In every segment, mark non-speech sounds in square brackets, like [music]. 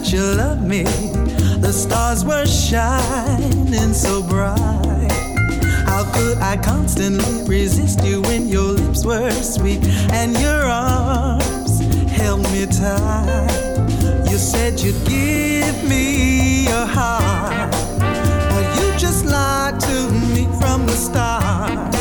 That you love me. The stars were shining so bright. How could I constantly resist you when your lips were sweet and your arms held me tight? You said you'd give me your heart, but you just lied to me from the start.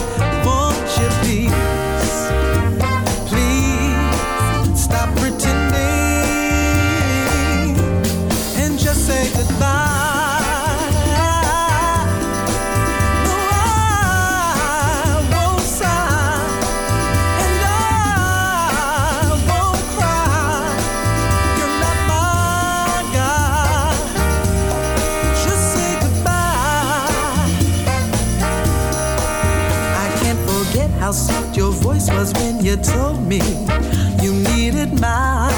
Was when you told me you needed my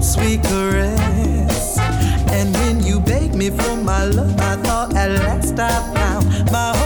sweet caress. And when you begged me for my love, I thought at last I found my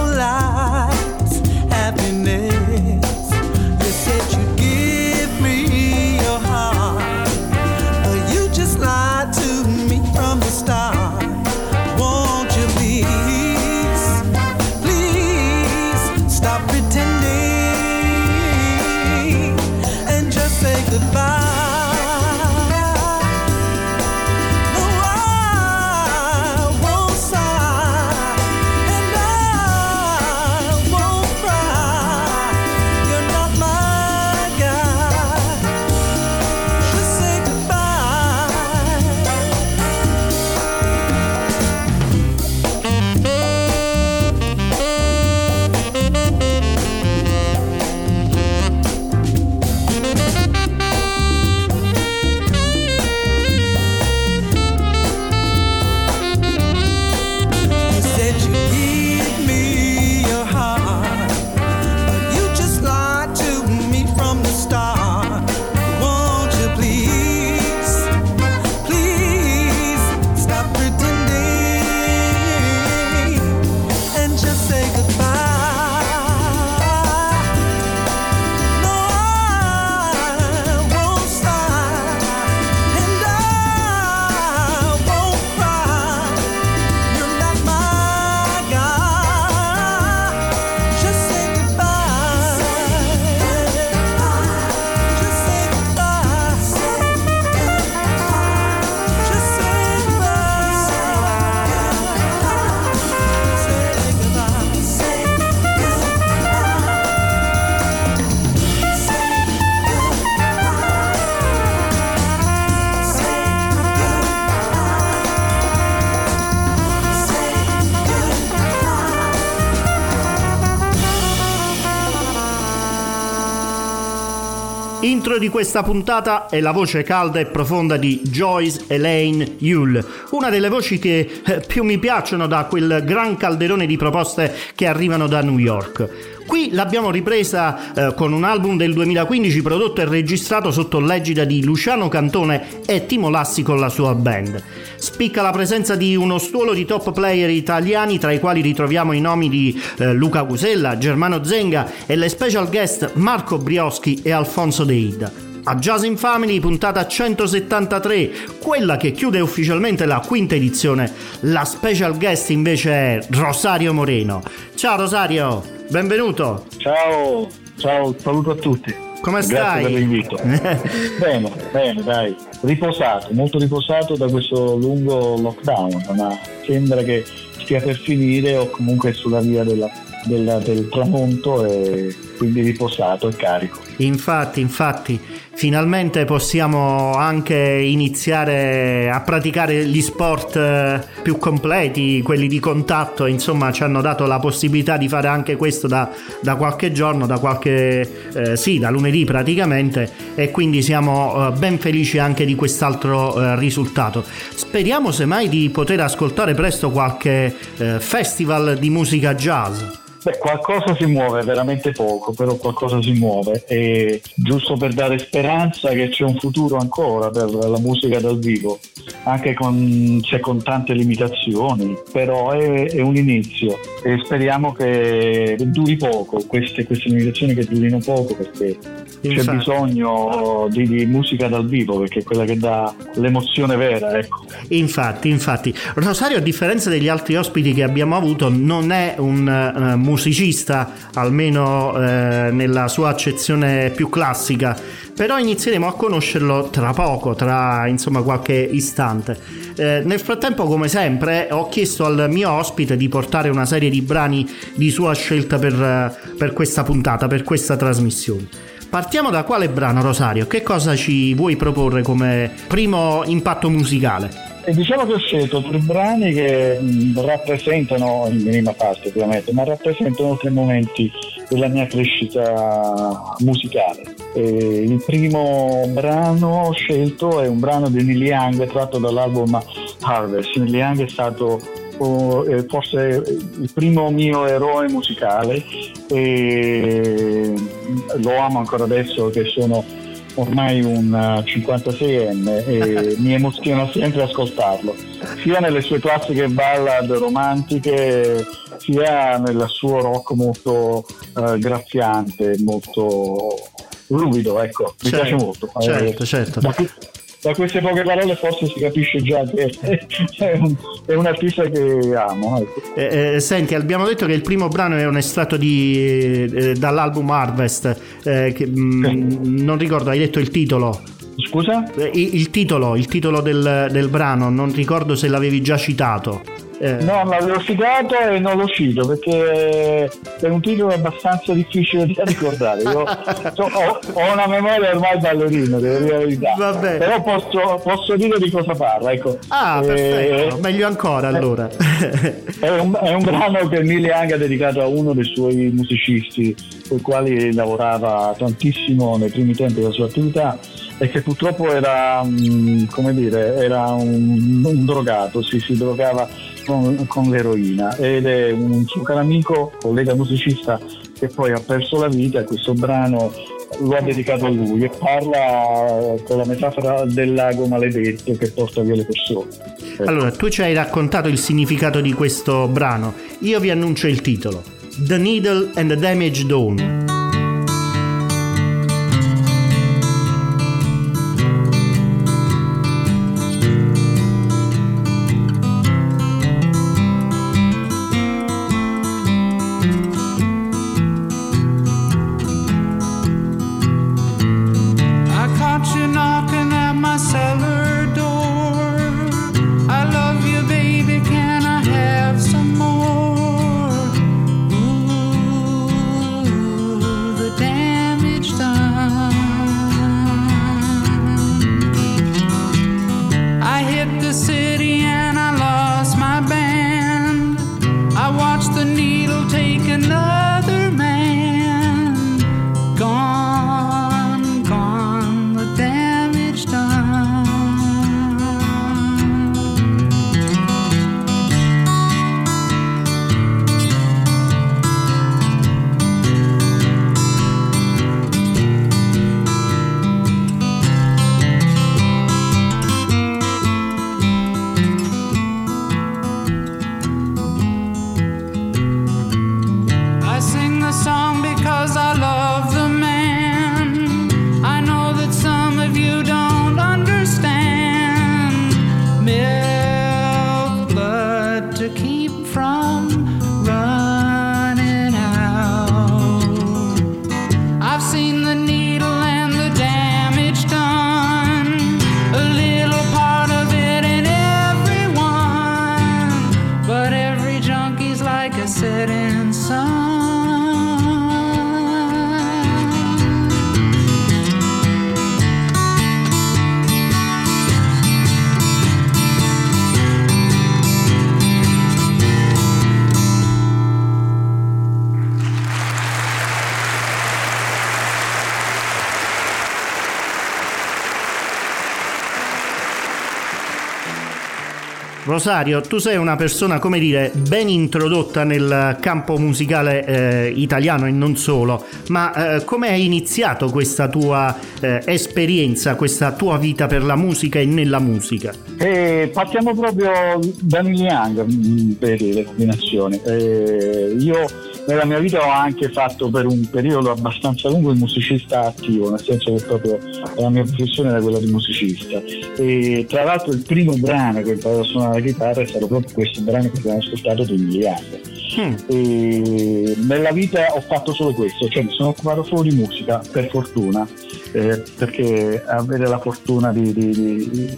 Intro di questa puntata è la voce calda e profonda di Joyce Elaine Yule, una delle voci che eh, più mi piacciono da quel gran calderone di proposte che arrivano da New York. Qui l'abbiamo ripresa eh, con un album del 2015 prodotto e registrato sotto l'egida di Luciano Cantone e Timo Lassi con la sua band. Spicca la presenza di uno stuolo di top player italiani tra i quali ritroviamo i nomi di eh, Luca Cusella, Germano Zenga e le special guest Marco Brioschi e Alfonso Deida a Jazz in Family, puntata 173, quella che chiude ufficialmente la quinta edizione. La special guest invece è Rosario Moreno. Ciao Rosario, benvenuto. Ciao, ciao, saluto a tutti. Come Grazie stai? per l'invito. [laughs] bene, bene, dai. Riposato, molto riposato da questo lungo lockdown, ma sembra che stia per finire o comunque sulla via della, della, del tramonto e quindi riposato e carico. Infatti, infatti, finalmente possiamo anche iniziare a praticare gli sport eh, più completi, quelli di contatto, insomma ci hanno dato la possibilità di fare anche questo da, da qualche giorno, da qualche, eh, sì, da lunedì praticamente e quindi siamo eh, ben felici anche di quest'altro eh, risultato. Speriamo semmai di poter ascoltare presto qualche eh, festival di musica jazz. Beh, qualcosa si muove, veramente poco, però qualcosa si muove e giusto per dare speranza che c'è un futuro ancora per la musica dal vivo, anche con, se con tante limitazioni, però è, è, un inizio e speriamo che duri poco, queste, queste limitazioni che durino poco perché Infatti. c'è bisogno di, di, musica dal vivo perché è quella che dà l'emozione vera. Ecco. Infatti, infatti, Rosario a differenza degli altri ospiti che abbiamo avuto non è un uh, musicista, almeno eh, nella sua accezione più classica, però inizieremo a conoscerlo tra poco, tra insomma qualche istante. Eh, nel frattempo, come sempre, ho chiesto al mio ospite di portare una serie di brani di sua scelta per, per questa puntata, per questa trasmissione. Partiamo da quale brano, Rosario? Che cosa ci vuoi proporre come primo impatto musicale? E diciamo che ho scelto tre brani che mh, rappresentano, in minima parte ovviamente, ma rappresentano tre momenti della mia crescita musicale. E il primo brano scelto è un brano di Neil Young tratto dall'album Harvest. Neil Young è stato oh, forse il primo mio eroe musicale e lo amo ancora adesso che sono ormai un 56enne uh, e [laughs] mi emoziona sempre ascoltarlo, sia nelle sue classiche ballad romantiche, sia nel suo rock molto uh, graziante, molto ruvido, ecco, mi certo, piace molto. Certo, eh, certo. Da, da, queste poche parole forse si capisce già che [laughs] è un, è un artista che amo. Ecco. Eh, eh, senti, abbiamo detto che il primo brano è un estratto di, eh, dall'album Harvest, eh, che, mh, mm, non ricordo, hai detto il titolo. Scusa? Il, il titolo, il titolo del, del brano, non ricordo se l'avevi già citato. Eh. No, l'avevo citato e non lo cito perché è un titolo abbastanza difficile da ricordare. Io [laughs] so, ho, ho, una memoria ormai ballerina, devo dire la verità. Vabbè. Però posso, posso, dire di cosa parla. Ecco. Ah, eh, perfetto. Meglio ancora allora. è, un, è un brano che Neil Young ha dedicato a uno dei suoi musicisti con i quali lavorava tantissimo nei primi tempi della sua attività e che purtroppo era, mm, come dire, era un, un drogato, si, si drogava con, con, l'eroina ed è un suo caro amico, collega musicista che poi ha perso la vita questo brano lo ha dedicato a lui e parla con la metafora del lago maledetto che porta via le persone. Ecco. Allora, tu ci hai raccontato il significato di questo brano, io vi annuncio il titolo. The Needle and the Damage Done. Rosario, tu sei una persona, come dire, ben introdotta nel campo musicale eh, italiano e non solo, ma eh, come hai iniziato questa tua eh, esperienza, questa tua vita per la musica e nella musica? Eh, partiamo proprio da Neil Young, mm, vedi le combinazioni. Eh, io nella mia vita ho anche fatto per un periodo abbastanza lungo il musicista attivo, nel senso che proprio la mia professione era quella di musicista. E tra l'altro il primo brano che ho imparato a suonare la chitarra è stato proprio questo brano che abbiamo ascoltato di Miliardo. E nella vita ho fatto solo questo, cioè mi sono occupato solo di musica, per fortuna, eh, perché avere la fortuna di, di, di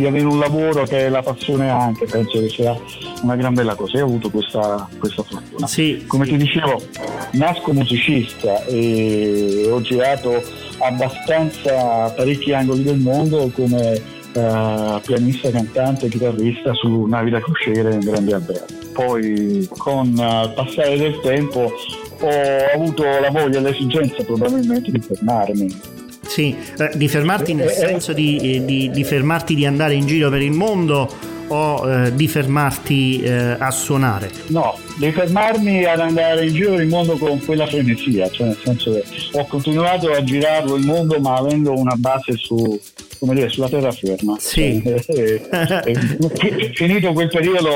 di avere un lavoro che è la passione anche, penso che sia una gran bella cosa e ho avuto questa, questa fortuna. Sì, Come sì. ti dicevo, nasco musicista e ho girato abbastanza parecchi angoli del mondo come uh, pianista, cantante, chitarrista su navi da crociere in grandi alberghi. Poi con uh, il passare del tempo ho avuto la voglia e l'esigenza probabilmente di fermarmi sì, eh, di fermarti nel senso di, eh, di, di, fermarti di andare in giro per il mondo o eh, di fermarti eh, a suonare? No, di fermarmi ad andare in giro il mondo con quella frenesia, cioè nel senso che ho continuato a girarlo il mondo ma avendo una base su, come dire, sulla terraferma. Sì. [laughs] [laughs] Finito quel periodo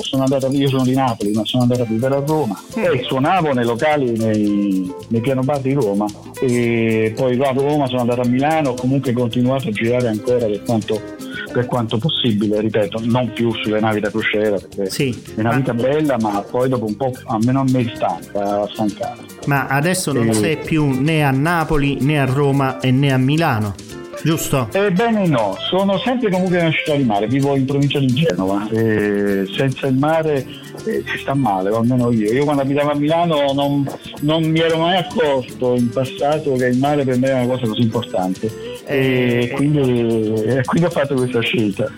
sono andato, io sono di Napoli, ma sono andato a vivere a Roma mm. e suonavo nei locali, nei, nei piano bar di Roma e poi dopo Roma sono andato a Milano, ho comunque continuato a girare ancora per quanto, per quanto possibile, ripeto, non più sulle navi da crociera perché sì. è una vita bella, ma poi dopo un po', almeno a me stanca, stancato. Ma adesso non e... sei più né a Napoli né a Roma e né a Milano giusto? Ebbene no, sono sempre comunque una città di mare, vivo in provincia di Genova e senza il mare eh, si sta male, o almeno io. Io quando abitavo a Milano non, non, mi ero mai accorto in passato che il mare per me era una cosa così importante e quindi, quindi ho fatto questa scelta.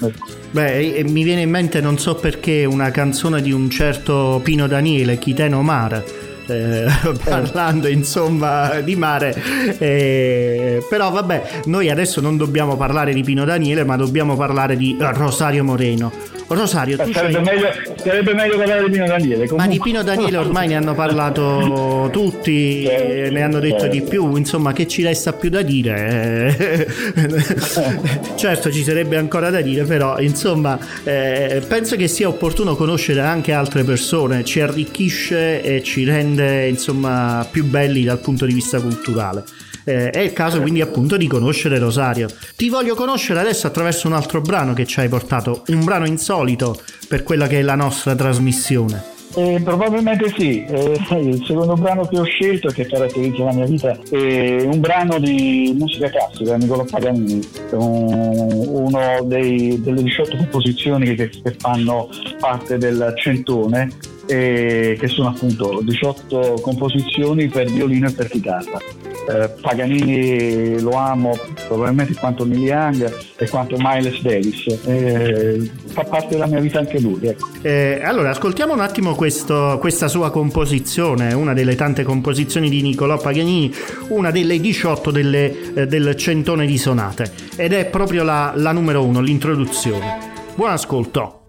Beh, mi viene in mente non so perché una canzone di un certo Pino Daniele, Chiteno Mare. Eh, [laughs] parlando insomma di mare. Eh, però vabbè noi adesso non dobbiamo parlare di Pino Daniele ma dobbiamo parlare di Rosario Moreno Rosario, tu sarebbe, meglio, sarebbe meglio parlare di Pino Daniele. Comunque. Ma di Pino Daniele ormai ne hanno parlato [laughs] tutti, certo, ne hanno detto certo. di più, insomma che ci resta più da dire? [laughs] certo ci sarebbe ancora da dire, però insomma eh, penso che sia opportuno conoscere anche altre persone, ci arricchisce e ci rende insomma più belli dal punto di vista culturale eh, è il caso quindi appunto di conoscere Rosario. Ti voglio conoscere adesso attraverso un altro brano che ci hai portato, un brano insolito per quella che è la nostra trasmissione. Eh, probabilmente sì, eh, il secondo brano che ho scelto che caratterizza la mia vita è un brano di musica classica, Niccolo Paganini, un, uno dei, delle 18 composizioni che, che fanno parte del centone eh, che sono appunto 18 composizioni per violino e per chitarra. Eh, Paganini lo amo probabilmente quanto Neil Young e quanto Miles Davis, eh, fa parte della mia vita anche lui. Ecco. Eh, allora ascoltiamo un attimo questo, questa sua composizione, una delle tante composizioni di Niccolò Paganini, una delle 18 delle, eh, del centone di sonate ed è proprio la, la numero uno, l'introduzione. Buon ascolto!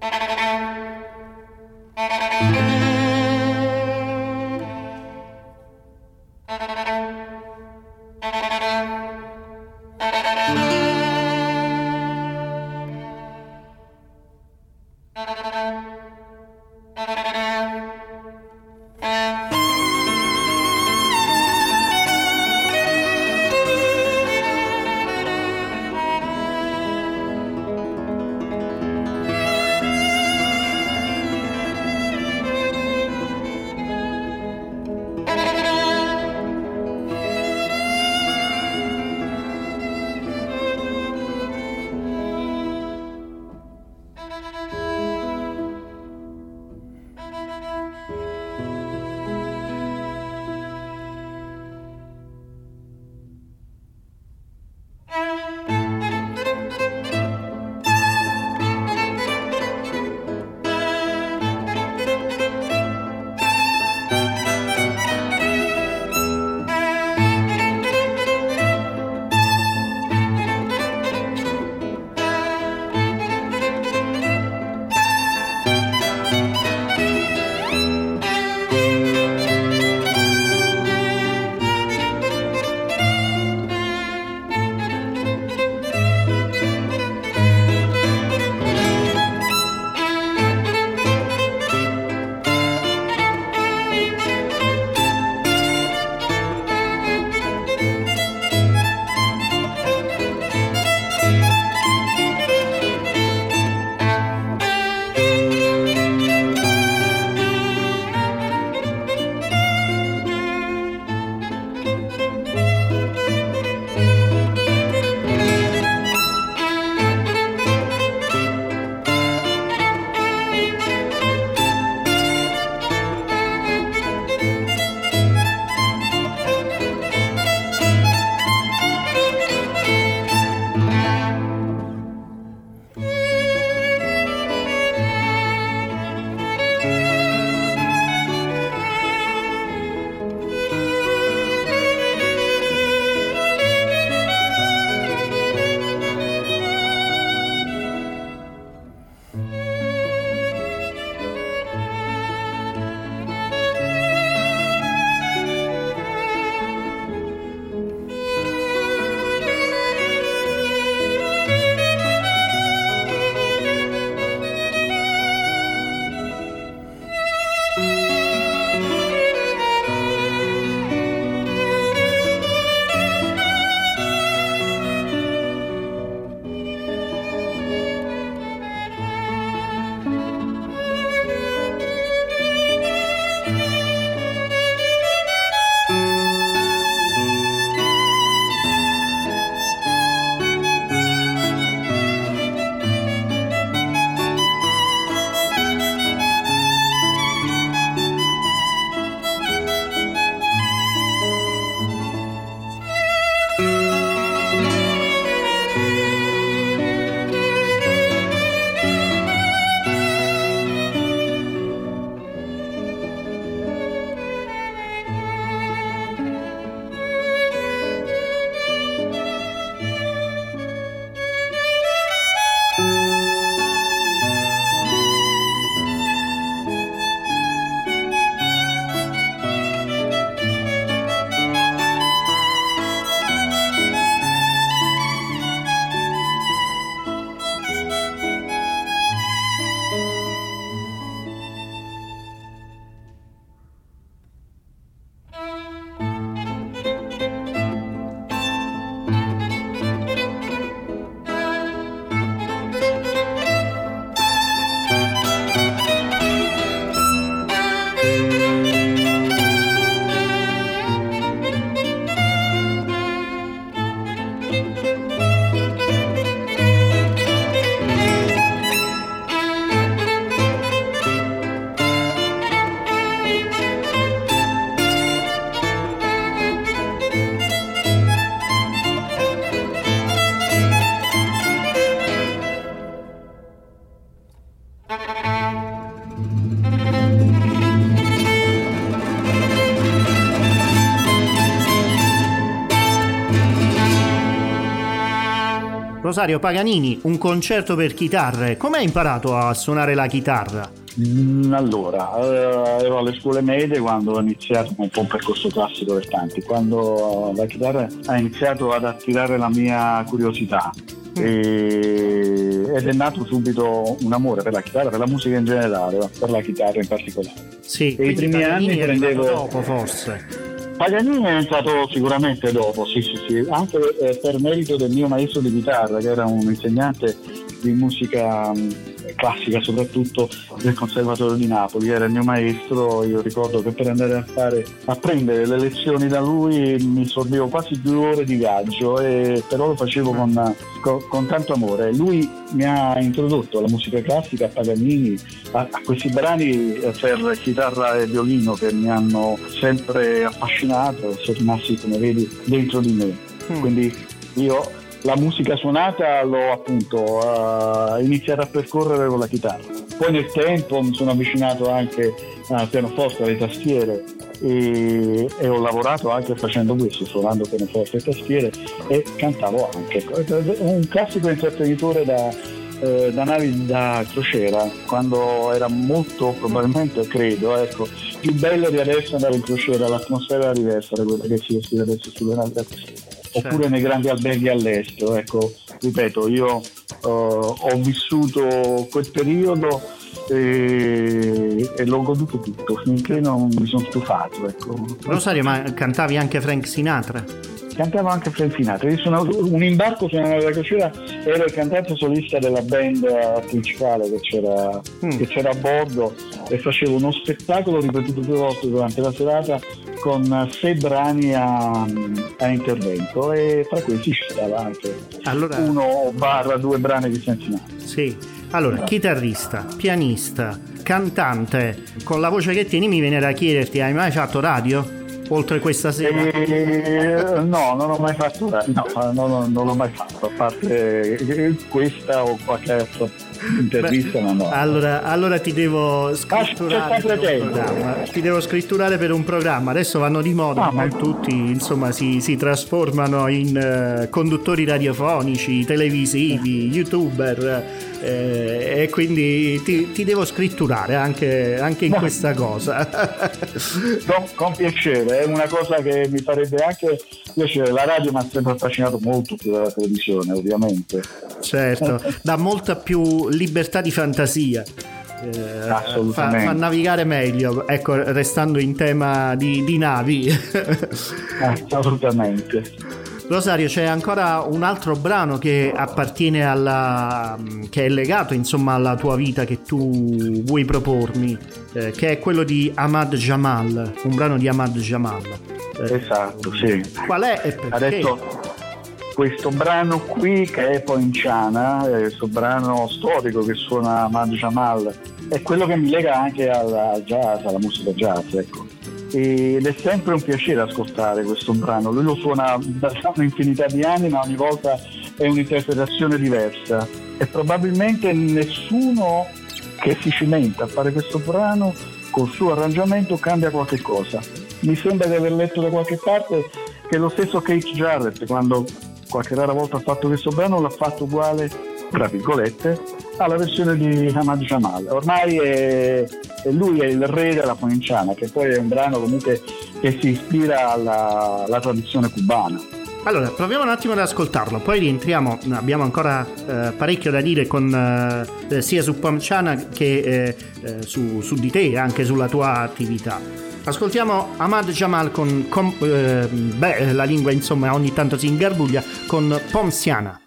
Rosario Paganini, un concerto per chitarre. Come hai imparato a suonare la chitarra? Mm, allora, eh, ero alle scuole medie quando ho iniziato un po' un percorso classico per tanti, quando la chitarra ha iniziato ad attirare la mia curiosità mm. e, ed è nato subito un amore per la chitarra, per la musica in generale, per la chitarra in particolare. Sì, e i primi anni prendevo... dopo forse. Paganini è entrato sicuramente dopo, sì, sì, sì, anche eh, per merito del mio maestro di chitarra, che era un insegnante di musica classica soprattutto del Conservatorio di Napoli, era il mio maestro, io ricordo che per andare a, fare, a prendere le lezioni da lui mi sorbevo quasi due ore di viaggio, e, però lo facevo con, con, tanto amore. Lui mi ha introdotto alla musica classica, a Paganini, a, a questi brani per chitarra e violino che mi hanno sempre affascinato sono rimasti, come vedi, dentro di me. Mm. Quindi io la musica suonata l'ho appunto uh, iniziato a percorrere con la chitarra. Poi nel tempo mi sono avvicinato anche al pianoforte, alle tastiere e, e, ho lavorato anche facendo questo, suonando pianoforte e tastiere e cantavo anche. Un classico intrattenitore da, eh, da navi da crociera, quando era molto probabilmente, credo, ecco, più bello di adesso andare in crociera, l'atmosfera era diversa da quella che si respira adesso sulle navi da crociera oppure nei grandi alberghi all'estero. Ecco, ripeto, io uh, ho vissuto quel periodo e, e, l'ho goduto tutto finché non mi sono stufato. Ecco. Rosario, ma cantavi anche Frank Sinatra? Cantavo anche Frank Sinatra. Io sono un imbarco su una crociera, ero il cantante solista della band principale che c'era, mm. che c'era a bordo e facevo uno spettacolo ripetuto due volte durante la serata con sei brani a, a intervento e tra questi ci stava anche allora... uno barra due brani di Sentinella. Sì, allora, chitarrista, pianista, cantante, con la voce che tieni mi viene da chiederti, hai mai fatto radio? oltre questa sera? Eh, no, non ho mai fatto no, no, no, non l'ho mai fatto, a parte questa o qualche altro intervista, Beh, no. Allora, allora, ti devo ah, scritturare per un programma. Ti devo scritturare per un programma. Adesso vanno di moda, ah, ma tutti insomma si, si trasformano in uh, conduttori radiofonici, televisivi, youtuber. Eh, e quindi ti, ti, devo scritturare anche, anche in no. questa cosa. [laughs] con, con piacere, è una cosa che mi farebbe anche piacere. La radio mi ha sempre affascinato molto più della televisione, ovviamente. Certo, dà molta più libertà di fantasia. Eh, fa, fa, navigare meglio, ecco, restando in tema di, di navi. [laughs] Assolutamente. Rosario, c'è ancora un altro brano che appartiene alla. che è legato insomma alla tua vita che tu vuoi propormi, eh, che è quello di Ahmad Jamal, un brano di Ahmad Jamal. Eh, esatto, sì. Qual è e perché? Adesso questo brano qui che è Poinciana, questo brano storico che suona Ahmad Jamal, è quello che mi lega anche al jazz, alla musica jazz, ecco ed è sempre un piacere ascoltare questo brano. Lui lo suona da un'infinità di anni, ma ogni volta è un'interpretazione diversa e probabilmente nessuno che si cimenta a fare questo brano col suo arrangiamento cambia qualche cosa. Mi sembra di aver letto da qualche parte che lo stesso Kate Jarrett, quando qualche rara volta ha fatto questo brano, l'ha fatto uguale, tra virgolette, alla versione di Hamad Jamal. Ormai è, lui è il re della provinciana, che poi è un brano comunque che si ispira alla, alla tradizione cubana. Allora, proviamo un attimo ad ascoltarlo, poi rientriamo, abbiamo ancora eh, parecchio da dire con, eh, sia su Pomciana che eh, eh, su, su, di te, anche sulla tua attività. Ascoltiamo Ahmad Jamal con, con eh, beh, la lingua insomma ogni tanto si ingarbuglia, con Pomsiana.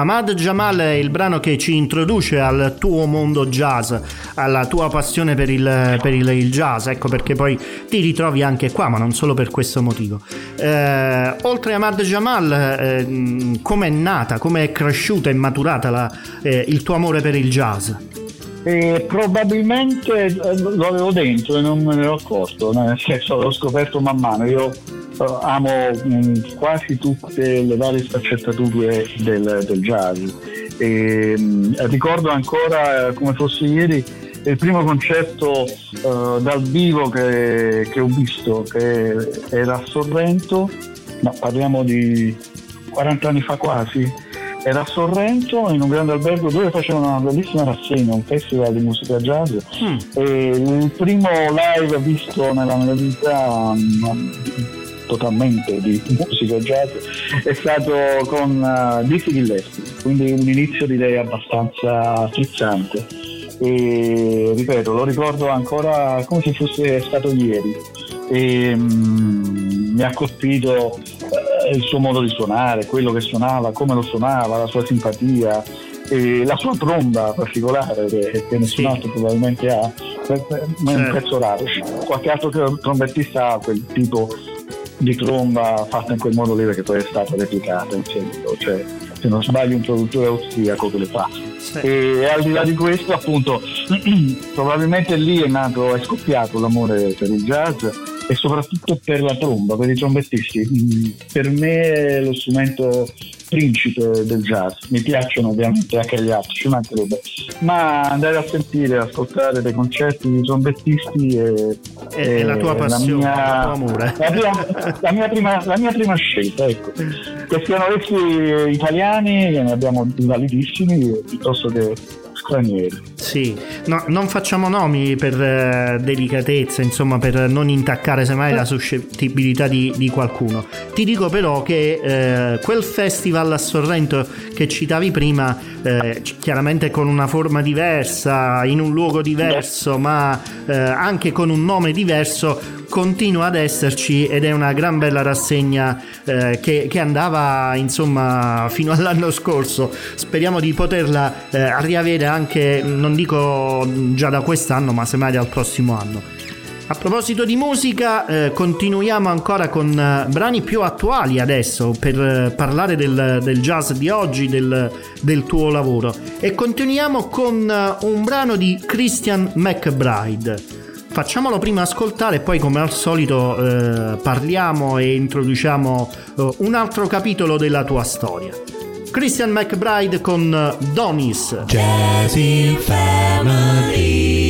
Ahmad Jamal è il brano che ci introduce al tuo mondo jazz, alla tua passione per il, per il, il jazz, ecco perché poi ti ritrovi anche qua, ma non solo per questo motivo. Eh, oltre a Ahmad Jamal, eh, come è nata, come è cresciuta e maturata la, eh, il tuo amore per il jazz? E probabilmente eh, lo avevo dentro e non me ne ero accorto, nel senso l'ho scoperto man mano. Io amo mh, mm, quasi tutte le varie sfaccettature del, del jazz. E, mh, mm, ricordo ancora eh, come fosse ieri il primo concerto uh, dal vivo che, che, ho visto, che era a Sorrento, ma parliamo di 40 anni fa quasi era a Sorrento in un grande albergo dove facevano una bellissima rassegna, un festival di musica jazz mm. e il primo live visto nella mia vita um, totalmente di musica jazz è stato con uh, Dizzy Gillespie, quindi un inizio direi abbastanza frizzante e ripeto, lo ricordo ancora come se fosse stato ieri e um, mi ha colpito il suo modo di suonare, quello che suonava, come lo suonava, la sua simpatia, e la sua tromba particolare che, che nessun sì. altro probabilmente ha, è un certo. pezzo raro. Qualche altro trombettista ha quel tipo di tromba fatta in quel modo lì che poi è stata replicata in seguito, cioè se non sbaglio un produttore austriaco che le fa. Sì. E al di là di questo appunto [clears throat] probabilmente lì è nato, è scoppiato l'amore per il jazz e soprattutto per la tromba, per i trombettisti. Mm, per me è lo strumento principe del jazz. Mi piacciono ovviamente anche gli altri, ci mancherebbe. Ma andare a sentire, ascoltare dei concerti di trombettisti è, è, è la tua passione, la mia, il tuo amore. La, prima, [laughs] la, mia prima, la mia prima scelta, ecco. Che siano essi italiani, ne abbiamo validissimi, piuttosto che stranieri. Sì, no, non facciamo nomi per eh, delicatezza, insomma, per non intaccare semmai la suscettibilità di, di qualcuno. Ti dico però che eh, quel festival a Sorrento che citavi prima, eh, chiaramente con una forma diversa, in un luogo diverso, ma eh, anche con un nome diverso, continua ad esserci ed è una gran bella rassegna eh, che, che, andava insomma fino all'anno scorso speriamo di poterla eh, riavere anche non dico già da quest'anno ma semmai dal prossimo anno a proposito di musica, eh, continuiamo ancora con eh, brani più attuali adesso per eh, parlare del, del, jazz di oggi, del, del, tuo lavoro. E continuiamo con eh, un brano di Christian McBride. Facciamolo prima ascoltare e poi come al solito eh, parliamo e introduciamo eh, un altro capitolo della tua storia. Christian McBride con Donis. Jazzy Family.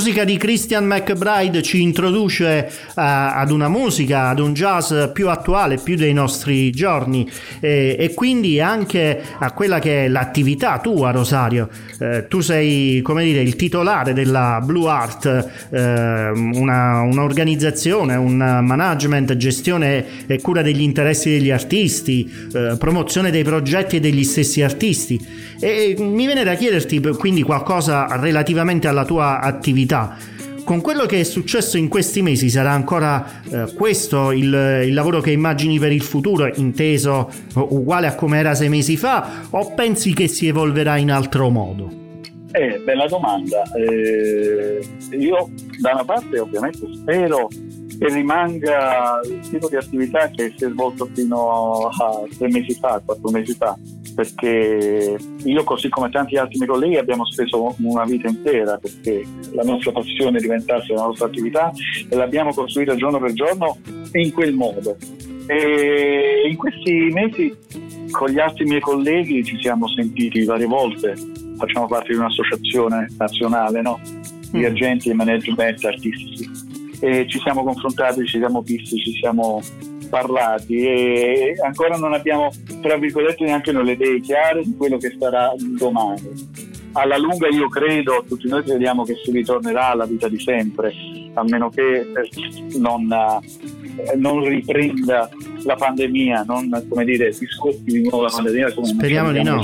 Musica di Christian McBride ci introduce uh, ad una musica, ad un jazz più attuale, più dei nostri giorni e, e quindi anche a quella che è l'attività tua, Rosario. Uh, tu sei, come dire, il titolare della Blue Art, uh, una, un'organizzazione, un management, gestione e cura degli interessi degli artisti, promozione dei progetti e degli stessi artisti. E mi viene da chiederti quindi qualcosa relativamente alla tua attività attività. Con quello che è successo in questi mesi sarà ancora eh, questo il, il, lavoro che immagini per il futuro, inteso uguale a come era sei mesi fa, o pensi che si evolverà in altro modo? Eh, bella domanda. Eh, io da una parte ovviamente spero che rimanga il tipo di attività che si è svolto fino a tre mesi fa, quattro mesi fa, perché io così come tanti altri miei colleghi abbiamo speso una vita intera perché la nostra passione diventasse la nostra attività e l'abbiamo costruita giorno per giorno in quel modo. E in questi mesi con gli altri miei colleghi ci siamo sentiti varie volte, facciamo parte di un'associazione nazionale no? di mm. agenti e management artistici e ci siamo confrontati, ci siamo visti, ci siamo parlati e ancora non abbiamo, tra virgolette, neanche le idee chiare di quello che sarà domani. Alla lunga io credo, tutti noi crediamo che si ritornerà alla vita di sempre, a meno che eh, non, eh, non riprenda la pandemia, non come dire, si scoppi di nuovo la pandemia. Come Speriamo di no.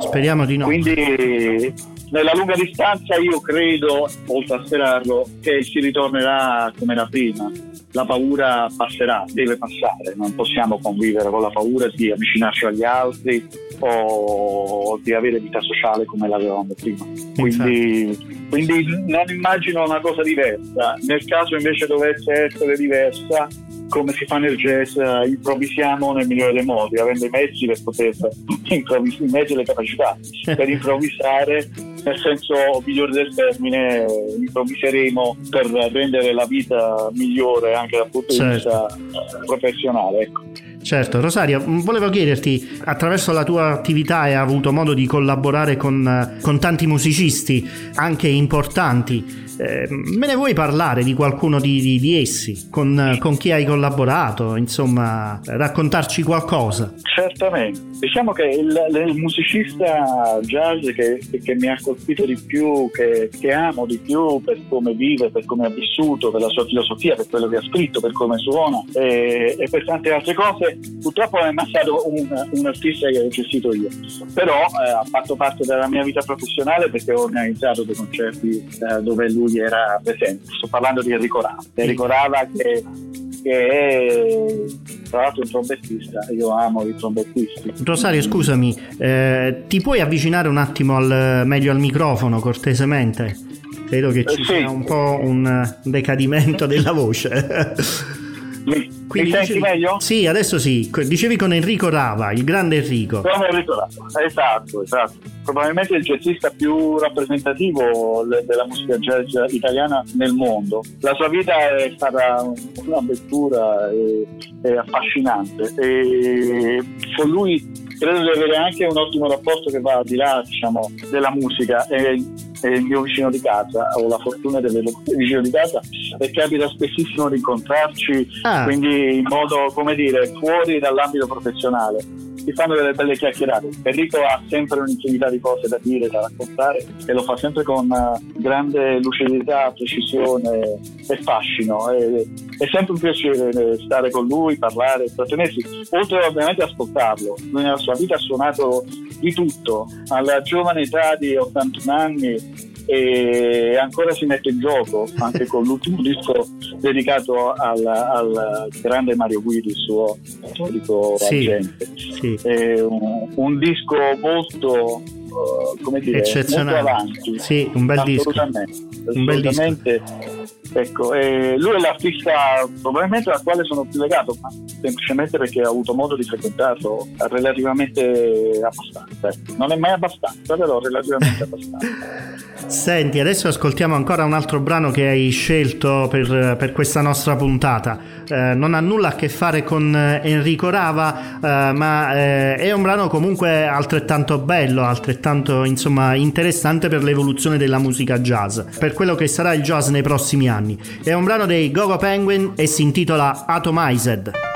Speriamo di no. Quindi nella lunga distanza io credo, oltre a sperarlo, che si ritornerà come era prima la paura passerà, deve passare, non possiamo convivere con la paura di avvicinarci agli altri o di avere vita sociale come l'avevamo prima. Quindi, quindi non immagino una cosa diversa. Nel caso invece dovesse essere diversa, come si fa nel jazz, improvvisiamo nel migliore dei modi, avendo i mezzi per poter [laughs] improvvisare, i mezzi e le capacità per improvvisare nel senso migliore del termine, improvviseremo per rendere la vita migliore anche dal punto certo. di vista professionale. Ecco. Certo, Rosario, volevo chiederti, attraverso la tua attività hai avuto modo di collaborare con, con tanti musicisti, anche importanti. Eh, me ne vuoi parlare di qualcuno di, di, di essi? Con, con, chi hai collaborato? Insomma, raccontarci qualcosa? Certamente. Diciamo che il, il musicista jazz che, che, mi ha colpito di più, che, che, amo di più per come vive, per come ha vissuto, per la sua filosofia, per quello che ha scritto, per come suona e, e per tante altre cose, purtroppo è mai stato un, un artista che ho gestito io. Però eh, ha fatto parte della mia vita professionale perché ho organizzato dei concerti eh, dove lui lui era presente. Sto parlando di Enrico Rava. Enrico Rava che, che è tra l'altro un trombettista, io amo i trombettisti. Rosario, scusami, eh, ti puoi avvicinare un attimo al, meglio al microfono cortesemente? Credo che ci eh, sia un po' un decadimento della voce. [laughs] Mi, mi senti dicevi- meglio? Sì, adesso sì. Dicevi con Enrico Rava, il grande Enrico. Come Enrico Rava. Esatto, esatto. Probabilmente il jazzista più rappresentativo della musica jazz italiana nel mondo. La sua vita è stata un'avventura e, e affascinante e con lui credo di avere anche un ottimo rapporto che va al di là diciamo, della musica. È, è il mio vicino di casa, ho la fortuna di avere vicino di casa e capita spessissimo di incontrarci Ah. quindi in modo, come dire, fuori dall'ambito professionale. Si fanno delle belle chiacchierate. Enrico ha sempre un'infinità di cose da dire, da raccontare e lo fa sempre con eh, grande lucidità, precisione e fascino. E- è sempre un piacere eh, stare con lui, parlare, intrattenersi, oltre ovviamente ascoltarlo. Lui nella sua vita ha suonato di tutto, alla giovane età di 81 anni e ancora si mette in gioco anche con l'ultimo disco dedicato al, al grande Mario Guidi, il suo storico Sì. agente. Sì. Un, un disco molto eh, come dire Eccezionale. avanti Sì, un bel disco. Un bel disco. Ecco eh, lui è l'artista probabilmente al quale sono più legato ma semplicemente perché ho avuto modo di frequentarlo relativamente abbastanza ecco. non è mai abbastanza però relativamente [laughs] abbastanza Senti, adesso ascoltiamo ancora un altro brano che hai scelto per, per questa nostra puntata. Eh, non ha nulla a che fare con eh, Enrico Rava, eh, ma eh, è un brano comunque altrettanto bello, altrettanto insomma interessante per l'evoluzione della musica jazz, per quello che sarà il jazz nei prossimi anni. È un brano dei Gogo Penguin e si intitola Atomized.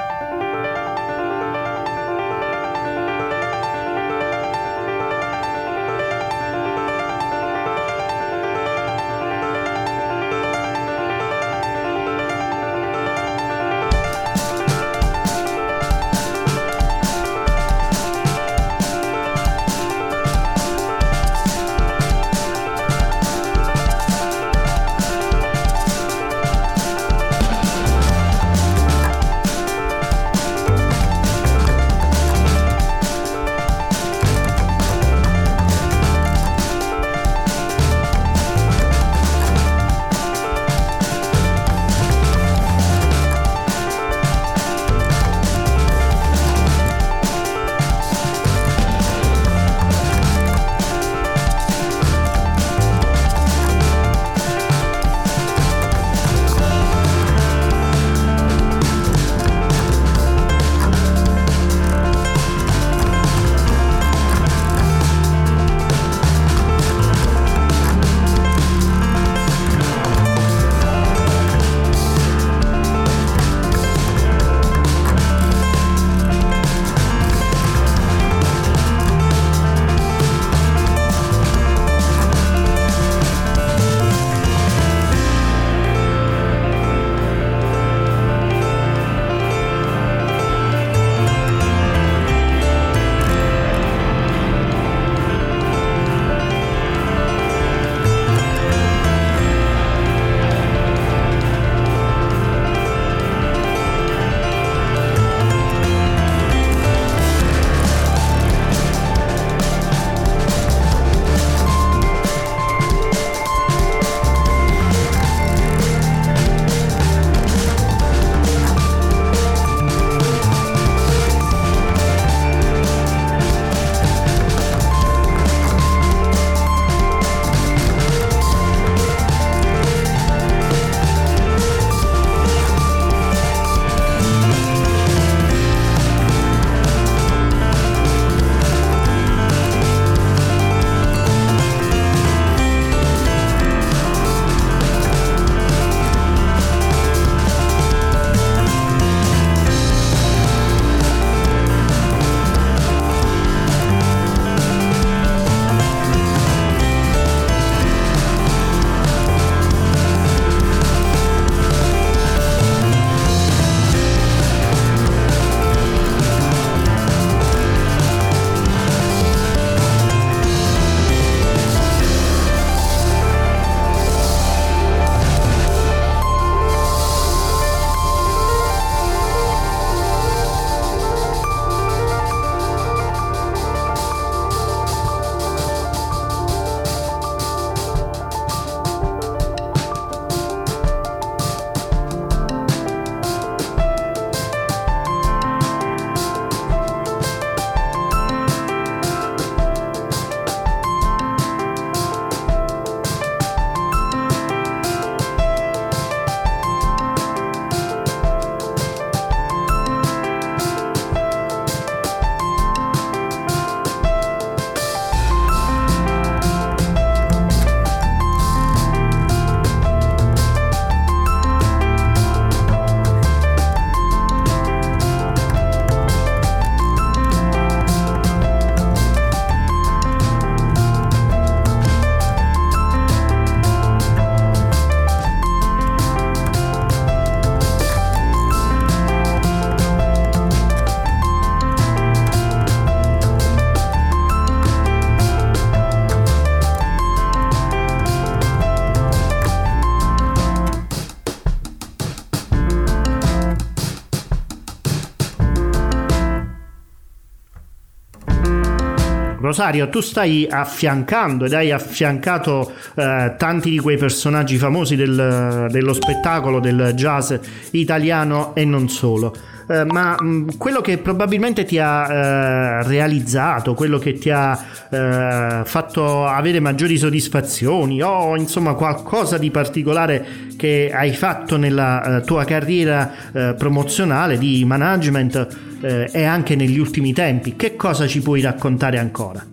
Rosario, tu stai affiancando ed hai affiancato eh, tanti di quei personaggi famosi del, dello spettacolo del jazz italiano e non solo. Eh, ma mh, mm, quello che probabilmente ti ha eh, realizzato, quello che ti ha eh, fatto avere maggiori soddisfazioni o insomma qualcosa di particolare che hai fatto nella eh, tua carriera eh, promozionale di management e anche negli ultimi tempi, che cosa ci puoi raccontare ancora?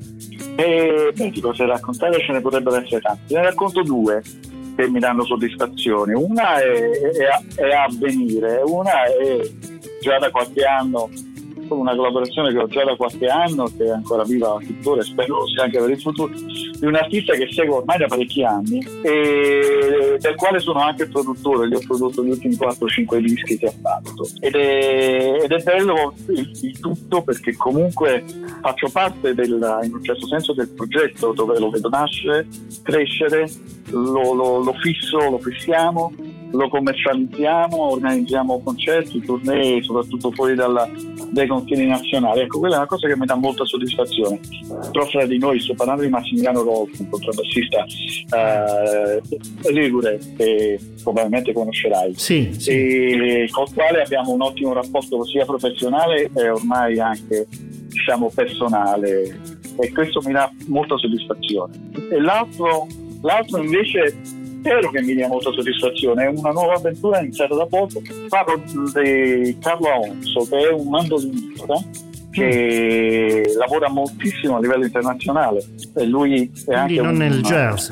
Eh, beh, di cose da raccontare ce ne potrebbero essere tanti. Ne racconto due che mi danno soddisfazione. Una è, è, è a venire, una è già da qualche anno con una collaborazione che ho già da qualche anno, che è ancora viva tuttora e spero sia anche per il futuro, di un artista che seguo ormai da parecchi anni e del quale sono anche produttore, gli ho prodotto gli ultimi 4-5 dischi che ha fatto. Ed è, ed è bello il, il, tutto perché comunque faccio parte del, in un certo senso del progetto dove lo vedo nascere, crescere, lo, lo, lo fisso, lo fissiamo lo commercializziamo, organizziamo concerti, tournée, soprattutto fuori dalla, dai confini nazionali. Ecco, quella è una cosa che mi dà molta soddisfazione. Però fra di noi sto parlando di Massimiliano Rolfi, un contrabbassista eh, ligure, che probabilmente conoscerai, sì, sì. E con il quale abbiamo un ottimo rapporto sia professionale e ormai anche diciamo personale e questo mi dà molta soddisfazione. E l'altro, l'altro invece spero che mi dia molta soddisfazione. È una nuova avventura iniziata da poco. Parlo di Carlo Alonso, che è un mandolinista che lavora moltissimo a livello internazionale. E lui è Quindi anche non un, nel jazz.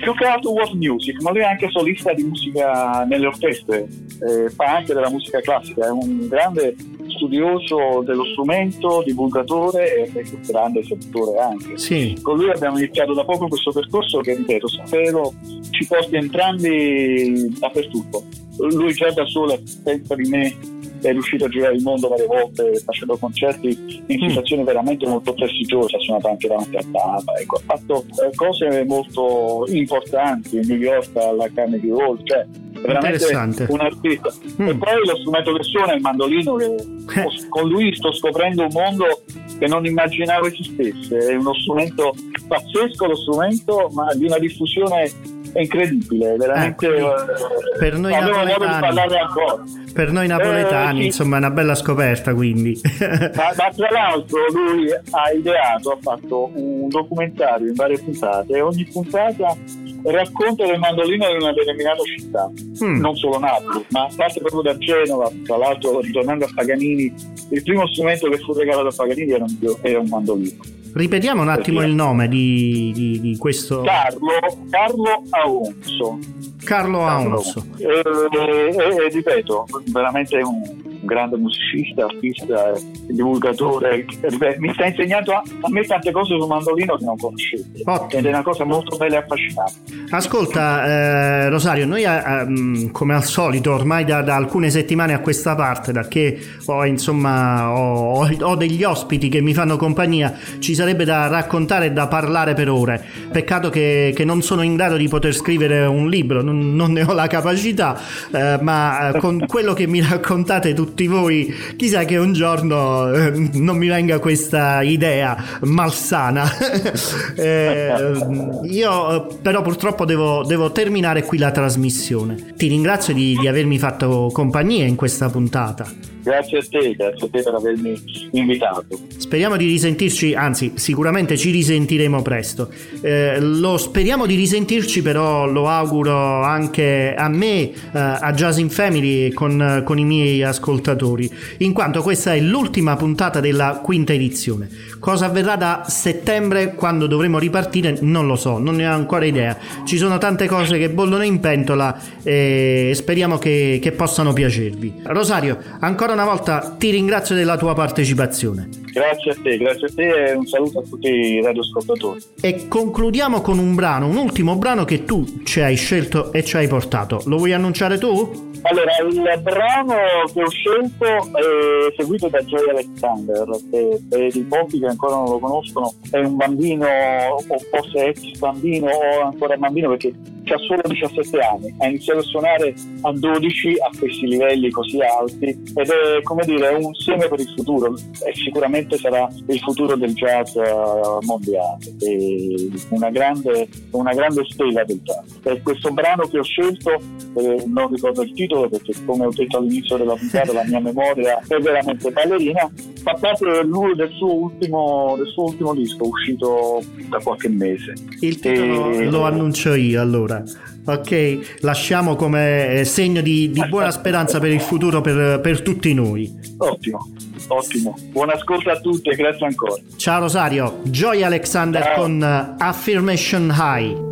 Più che altro world music, ma lui è anche solista di musica nelle orchestre, eh, fa anche della musica classica, è un grande studioso dello strumento, divulgatore e un grande settore anche. Sì. Con lui abbiamo iniziato da poco questo percorso che, ripeto, spero ci porti entrambi dappertutto. Lui già da solo, senza di me, è riuscito a girare il mondo varie volte facendo concerti in mm. situazioni mm. veramente molto prestigiose, ha suonato anche davanti al Papa, ecco, ha fatto eh, cose molto importanti in New York alla Carnegie Hall, cioè veramente un artista. Mm. E poi lo strumento che suona è il mandolino, che eh. con lui sto scoprendo un mondo che non immaginavo esistesse, è uno strumento pazzesco lo strumento, ma di una diffusione incredibile, veramente ecco, eh, per noi napoletani, per noi napoletani eh, insomma è una bella scoperta quindi [laughs] ma, ma, tra l'altro lui ha ideato ha fatto un documentario in varie puntate e ogni puntata racconta del mandolino di una determinata città, mm. non solo Napoli, ma parte proprio da Genova. Tra l'altro, ritornando a Paganini, il primo strumento che fu regalato a Paganini era un, era un mandolino. Ripetiamo un attimo il nome di, di, di questo. Carlo, Carlo Aonzo. Carlo Aonzo. E, e, e, ripeto, veramente un un grande musicista, artista, divulgatore. Mi sta insegnando a, a, me tante cose sul mandolino che non conoscevo. Ed è una cosa molto bella e affascinante. Ascolta, eh, Rosario, noi eh, come al solito, ormai da, da, alcune settimane a questa parte, da che ho, insomma, ho, ho, degli ospiti che mi fanno compagnia, ci sarebbe da raccontare e da parlare per ore. Peccato che, che non sono in grado di poter scrivere un libro, non, non ne ho la capacità, eh, ma eh, con quello che mi raccontate tutti tutti voi, chissà che un giorno eh, non mi venga questa idea malsana. [laughs] eh, io però purtroppo devo, devo, terminare qui la trasmissione. Ti ringrazio di, di avermi fatto compagnia in questa puntata. Grazie a te, grazie a te per avermi invitato. Speriamo di risentirci, anzi sicuramente ci risentiremo presto. Eh, lo speriamo di risentirci, però lo auguro anche a me, eh, a Jazz in Family, con, con i miei ascoltatori, in quanto questa è l'ultima puntata della quinta edizione. Cosa avverrà da settembre quando dovremo ripartire non lo so, non ne ho ancora idea. Ci sono tante cose che bollono in pentola e speriamo che, che possano piacervi. Rosario, ancora una volta ti ringrazio della tua partecipazione. Grazie a te, grazie a te e un saluto a tutti i radioascoltatori. E concludiamo con un brano, un ultimo brano che tu ci hai scelto e ci hai portato. Lo vuoi annunciare tu? Allora, il brano che ho scelto è seguito da Joy Alexander, che per i pochi che ancora non lo conoscono è un bambino, o forse ex bambino o ancora bambino perché ha solo 17 anni, ha iniziato a suonare a 12 a questi livelli così alti ed è come dire un seme per il futuro, è sicuramente sicuramente sarà il futuro del jazz eh, mondiale, una grande, una grande stella del jazz. E questo brano che ho scelto, eh, non ricordo il titolo perché come ho detto all'inizio della puntata la mia memoria è veramente ballerina, fa parte del, del, suo ultimo, del suo ultimo disco uscito da qualche mese. Il titolo e... lo annuncio io allora. Ok, lasciamo come eh, segno di, di buona speranza per il futuro per, per tutti noi. Ottimo. Ottimo, buon ascolto a tutti e grazie ancora. Ciao Rosario, Joy Alexander Ciao. con uh, Affirmation High.